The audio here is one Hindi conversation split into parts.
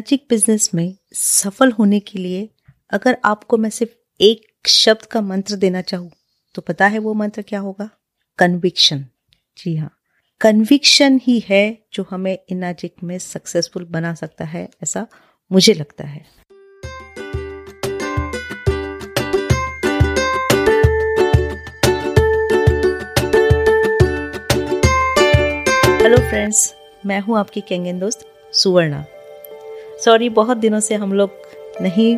इनाचिक बिज़नेस में सफल होने के लिए अगर आपको मैं सिर्फ़ एक शब्द का मंत्र देना चाहूँ तो पता है वो मंत्र क्या होगा? कन्विक्शन जी हाँ। कन्विक्शन ही है जो हमें इनाजिक में सक्सेसफुल बना सकता है, ऐसा मुझे लगता है। हेलो फ्रेंड्स मैं हूँ आपकी कैंगन दोस्त, सुवर्णा। सॉरी, बहुत दिनों से हम लोग नहीं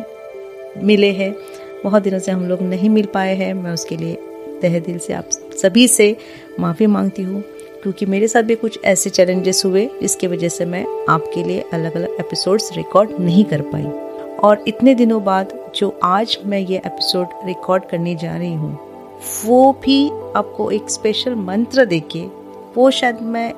मिले हैं। बहुत दिनों से हम लोग नहीं मिल पाए हैं। मैं उसके लिए तह दिल से आप सभी से माफ़ी मांगती हूँ। क्योंकि मेरे साथ भी कुछ ऐसे चैलेंजेस हुए, जिसकी वजह से मैं आपके लिए अलग अलग एपिसोड्स रिकॉर्ड नहीं कर पाई। और इतने दिनों बाद जो आज मैं ये एपिसोड रिकॉर्ड करने जा रही हूँ, वो भी आपको एक स्पेशल मंत्र देके, वो शायद मैं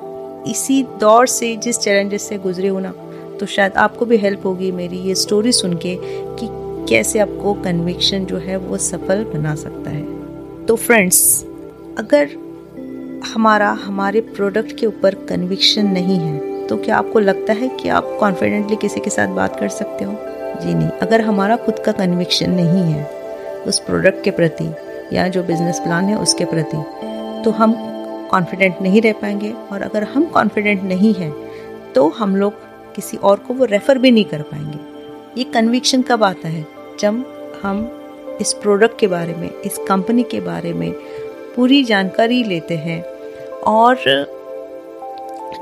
इसी दौर से, जिस चैलेंजेस से गुजरे हूँ ना तो शायद आपको भी हेल्प होगी मेरी ये स्टोरी सुन के कि कैसे आपको कन्विक्शन जो है वो सफल बना सकता है। तो फ्रेंड्स अगर हमारा, हमारे प्रोडक्ट के ऊपर कन्विक्शन नहीं है तो क्या आपको लगता है कि आप कॉन्फिडेंटली किसी के साथ बात कर सकते हो? जी नहीं। अगर हमारा खुद का कन्विक्शन नहीं है, उस प्रोडक्ट के प्रति या जो बिज़नेस प्लान है उसके प्रति तो हम कॉन्फिडेंट नहीं रह पाएँगे। और अगर हम कॉन्फिडेंट नहीं हैं तो हम लोग किसी और को वो रेफ़र भी नहीं कर पाएँगे। ये कन्विक्शन कब आता है? जब हम इस प्रोडक्ट के बारे में इस कंपनी के बारे में पूरी जानकारी लेते हैं और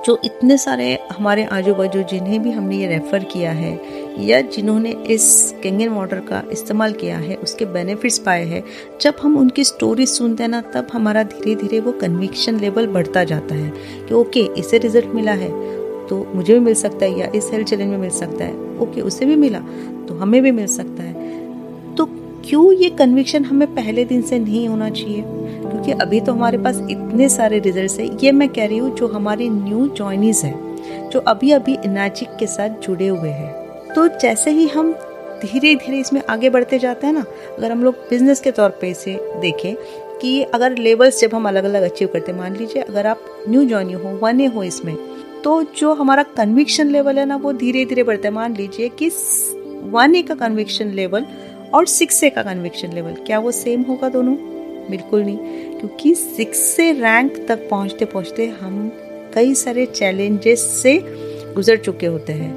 जो इतने सारे हमारे आजू बाजू जिन्हें भी हमने ये रेफ़र किया है या जिन्होंने इस कैंगन वाटर का इस्तेमाल किया है उसके बेनिफिट्स पाए हैं जब हम उनकी स्टोरी सुनते हैं ना तब हमारा धीरे धीरे वो कन्विक्शन लेवल बढ़ता जाता है कि ओके इसे रिज़ल्ट मिला है। तो मुझे भी मिल सकता है या इस हेल्थ चैलेंज में मिल सकता है। ओके उसे भी मिला तो हमें भी मिल सकता है। तो क्यों ये कन्विक्शन हमें पहले दिन से नहीं होना चाहिए? क्योंकि अभी तो हमारे पास इतने सारे रिज़ल्ट है। ये मैं कह रही हूँ, जो हमारे न्यू जॉइनीज है, जो अभी अभी इनाजिक के साथ जुड़े हुए हैं। तो जैसे ही हम धीरे धीरे इसमें आगे बढ़ते जाते हैं ना, अगर हम लोग बिज़नेस के तौर पे इसे देखें, कि अगर लेवल्स जब हम अलग अलग अचीव करते हैं, मान लीजिए, अगर आप न्यू जॉइन हो वन ए हो इसमें तो जो हमारा कन्विक्शन लेवल है ना, वो धीरे धीरे बढ़ता है। मान लीजिए कि वन ए का कन्विक्शन लेवल और सिक्स ए का कन्विक्शन लेवल क्या वो सेम होगा दोनों? बिल्कुल नहीं। क्योंकि सिक्स से रैंक तक पहुँचते पहुँचते हम कई सारे चैलेंजेस से गुजर चुके होते हैं।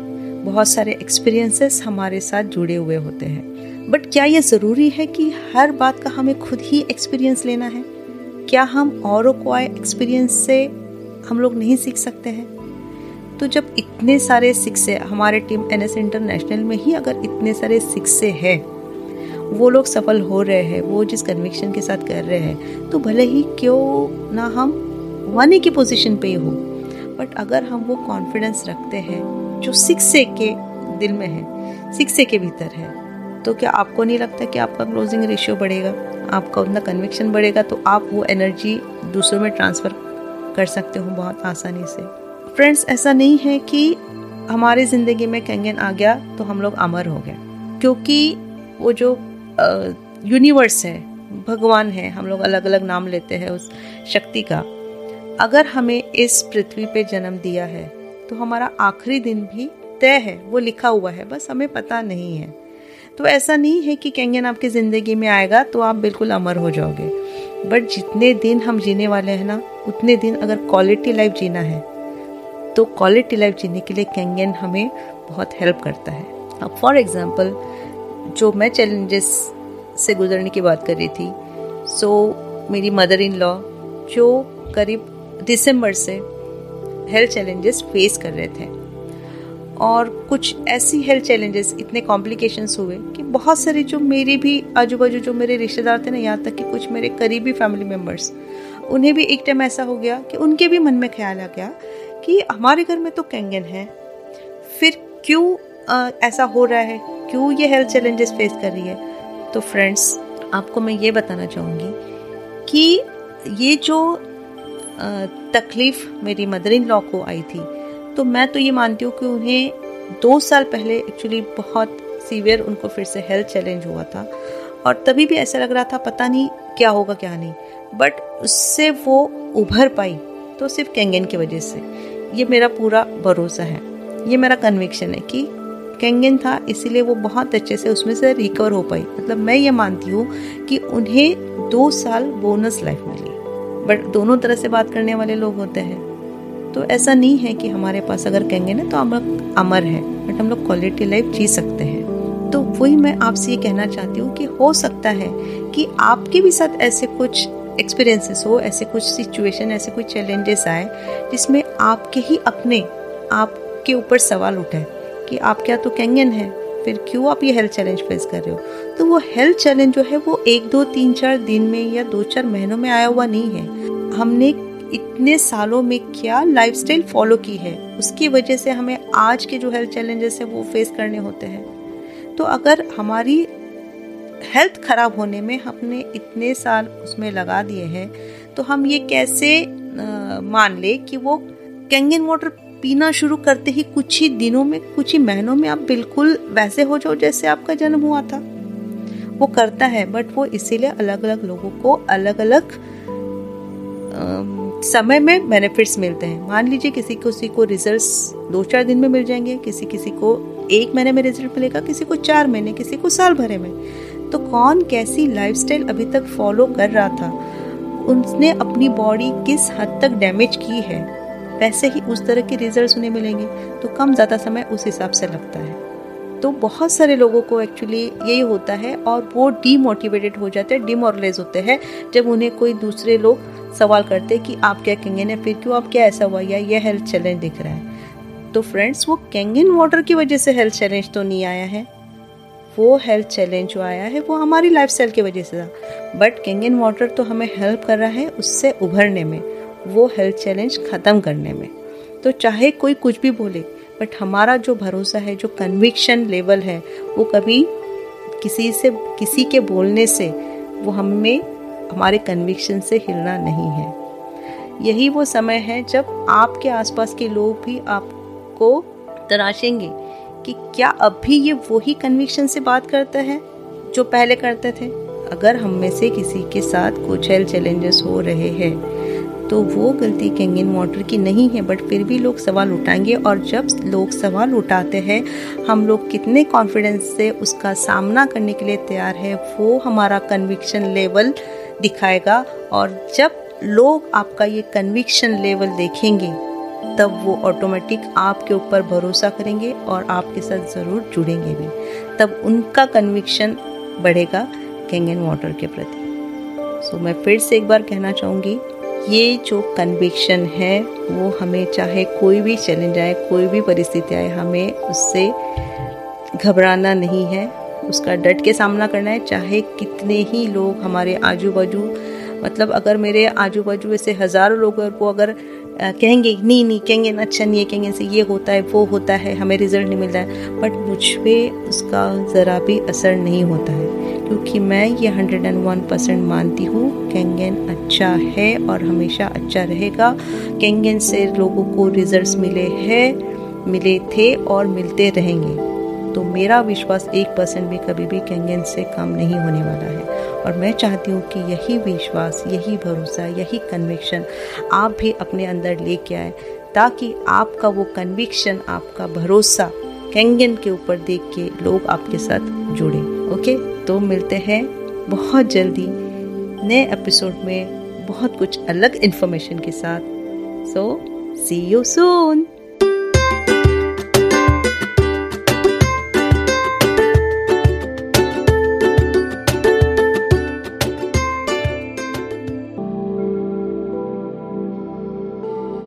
बहुत सारे एक्सपीरियंसेस हमारे साथ जुड़े हुए होते हैं। बट क्या ये ज़रूरी है कि हर बात का हमें खुद ही एक्सपीरियंस लेना है? क्या हम औरों को आए एक्सपीरियंस से हम लोग नहीं सीख सकते हैं? तो जब इतने सारे शिक्षे हमारे टीम एन एस इंटरनेशनल में ही अगर इतने सारे शिक्षे हैं, वो लोग सफल हो रहे हैं, वो जिस कन्विक्शन के साथ कर रहे हैं तो भले ही क्यों ना हम वन की पोजीशन पे ही हो बट अगर हम वो कॉन्फिडेंस रखते हैं, जो शिक्षे के दिल में है शिक्षे के भीतर है तो क्या आपको नहीं लगता कि आपका क्लोजिंग रेशियो बढ़ेगा? आपका उतना कन्विक्शन बढ़ेगा तो आप वो एनर्जी दूसरों में ट्रांसफ़र कर सकते हो बहुत आसानी से। फ्रेंड्स ऐसा नहीं है कि हमारी ज़िंदगी में कैंगन आ गया तो हम लोग अमर हो गए। क्योंकि वो जो यूनिवर्स है, भगवान है, हम लोग अलग अलग नाम लेते हैं उस शक्ति का। अगर हमें इस पृथ्वी पे जन्म दिया है तो हमारा आखिरी दिन भी तय है, वो लिखा हुआ है, बस हमें पता नहीं है। तो ऐसा नहीं है कि कैंगन आपकी ज़िंदगी में आएगा तो आप बिल्कुल अमर हो जाओगे। बट जितने दिन हम जीने वाले हैं ना, उतने दिन अगर क्वालिटी लाइफ जीना है तो क्वालिटी लाइफ जीने के लिए कैंगन हमें बहुत हेल्प करता है। अब फॉर एग्ज़ाम्पल जो मैं चैलेंजेस से गुजरने की बात कर रही थी सो so, मेरी मदर इन लॉ जो करीब दिसंबर से हेल्थ चैलेंजेस फेस कर रहे थे। और कुछ ऐसी हेल्थ चैलेंजेस इतने कॉम्प्लिकेशंस हुए कि बहुत सारे जो मेरे भी आजू बाजू जो मेरे रिश्तेदार थे ना यहाँ तक कि कुछ मेरे करीबी फैमिली मेंबर्स उन्हें भी एक टाइम ऐसा हो गया कि उनके भी मन में ख्याल आ गया कि हमारे घर में तो कैंगन है। फिर क्यों ऐसा हो रहा है? क्यों ये हेल्थ चैलेंजेस फेस कर रही है? तो फ्रेंड्स आपको मैं ये बताना चाहूँगी कि ये जो तकलीफ़ मेरी मदर इन लॉ को आई थी तो मैं तो ये मानती हूँ कि उन्हें दो साल पहले एक्चुअली बहुत सीवियर उनको फिर से हेल्थ चैलेंज हुआ था। और तभी भी ऐसा लग रहा था, पता नहीं क्या होगा, क्या नहीं। बट उससे वो उभर पाई तो सिर्फ़ कैंगन की वजह से। ये मेरा पूरा भरोसा है। ये मेरा कन्विक्शन है कि कैंगन था, इसीलिए वो बहुत अच्छे से उसमें से रिकवर हो पाई। मतलब मैं ये मानती हूँ कि उन्हें दो साल बोनस लाइफ मिली। बट दोनों तरह से बात करने वाले लोग होते हैं। तो ऐसा नहीं है कि हमारे पास अगर कैंगन है तो हम लोग अमर है बट हम लोग क्वालिटी लाइफ जी सकते हैं। तो वही मैं आपसे ये कहना चाहती हूँ कि हो सकता है कि आपके भी साथ ऐसे कुछ एक्सपीरियंसेस हो, ऐसे कुछ सिचुएशन ऐसे कुछ चैलेंजेस आए, जिसमें आपके ही अपने, आपके ऊपर सवाल उठाए कि आप क्या तो कैंगन है, फिर क्यों आप ये हेल्थ चैलेंज फेस कर रहे हो? तो वो हेल्थ चैलेंज जो है, वो एक, दो, तीन, चार दिन में या दो, चार महीनों में आया हुआ नहीं है। हमने इतने सालों में क्या लाइफस्टाइल फॉलो की है, उसकी वजह से हमें आज के जो हेल्थ चैलेंजेस है, वो फेस करने होते हैं। तो अगर हमारी हेल्थ खराब होने में हमने इतने साल उसमें लगा दिए हैं तो हम ये कैसे आ, मान ले कि वो कैंगन वाटर पीना शुरू करते ही कुछ ही दिनों में कुछ ही महीनों में आप बिल्कुल वैसे हो जाओ जैसे आपका जन्म हुआ था। वो करता है बट वो इसीलिए अलग अलग लोगों को अलग अलग समय में बेनिफिट्स मिलते हैं। मान लीजिए किसी किसी को रिजल्ट्स दो चार दिन में मिल जाएँगे किसी किसी को एक महीने में रिज़ल्ट मिलेगा किसी को चार महीने किसी को साल भरे में। तो कौन कैसी लाइफस्टाइल अभी तक फॉलो कर रहा था? उसने अपनी बॉडी किस हद तक डैमेज की है? वैसे ही उस तरह के रिज़ल्ट उन्हें मिलेंगे तो कम ज़्यादा समय उस हिसाब से लगता है। तो बहुत सारे लोगों को एक्चुअली यही होता है और वो डीमोटिवेटेड हो जाते हैं डिमोरलाइज होते हैं, जब उन्हें कोई दूसरे लोग सवाल करते हैं कि आप क्या कैंगन है फिर क्यों? आप क्या ऐसा हुआ या ये हेल्थ चैलेंज दिख रहा है? तो फ्रेंड्स वो कैंगन वाटर की वजह से हेल्थ चैलेंज तो नहीं आया है। वो हेल्थ चैलेंज जो आया है, वो हमारी लाइफ स्टाइल की वजह से था। बट कैंगन वाटर तो हमें हेल्प कर रहा है उससे उभरने में, वो हेल्थ चैलेंज ख़त्म करने में। तो चाहे कोई कुछ भी बोले बट हमारा जो भरोसा है, जो कन्विक्शन लेवल है, वो कभी किसी से, किसी के बोलने से वो हमें, हमारे कन्विक्शन से हिलना नहीं है। यही वो समय है जब आपके आसपास के लोग भी आपको तराशेंगे। कि क्या अब भी ये वही कन्विक्शन से बात करता है जो पहले करते थे? अगर हम में से किसी के साथ कुछ हेल्थ चैलेंजेस हो रहे हैं तो वो गलती कैंगन वाटर की नहीं है बट फिर भी लोग सवाल उठाएँगे और जब लोग सवाल उठाते हैं, हम लोग कितने कॉन्फिडेंस से उसका सामना करने के लिए तैयार है, वो हमारा कन्विक्शन लेवल दिखाएगा। और जब लोग आपका ये कन्विक्शन लेवल देखेंगे तब वो ऑटोमेटिक आपके ऊपर भरोसा करेंगे और आपके साथ ज़रूर जुड़ेंगे भी। तब उनका कन्विक्शन बढ़ेगा कैंगन वाटर के प्रति। सो so, मैं फिर से एक बार कहना चाहूँगी ये जो कन्विक्शन है वो हमें चाहे कोई भी चैलेंज आए कोई भी परिस्थिति आए हमें उससे घबराना नहीं है। उसका डट के सामना करना है चाहे कितने ही लोग हमारे आजू बाजू मतलब अगर मेरे आजू बाजू ऐसे हज़ारों लोगों को अगर कहेंगे, नहीं नहीं, कहेंगे ना अच्छा नहीं है, कहेंगे से ये होता है, वो होता है, हमें रिज़ल्ट नहीं मिलता है. बट मुझ पर उसका ज़रा भी असर नहीं होता है, क्योंकि मैं ये हंड्रेड एंड वन परसेंट मानती हूँ कैंगन अच्छा है और हमेशा अच्छा रहेगा। कैंगन से लोगों को रिजल्ट्स मिले हैं, मिले थे और मिलते रहेंगे। तो मेरा विश्वास एक परसेंट भी कभी भी कैंगन से कम नहीं होने वाला है। और मैं चाहती हूँ कि यही विश्वास, यही भरोसा, यही कन्विक्शन आप भी अपने अंदर लेके आए, ताकि आपका वो कन्विक्शन आपका भरोसा कैंगन के ऊपर देख के लोग आपके साथ जुड़े। ओके? तो मिलते हैं बहुत जल्दी नए एपिसोड में बहुत कुछ अलग इन्फॉर्मेशन के साथ। सो सी यू सून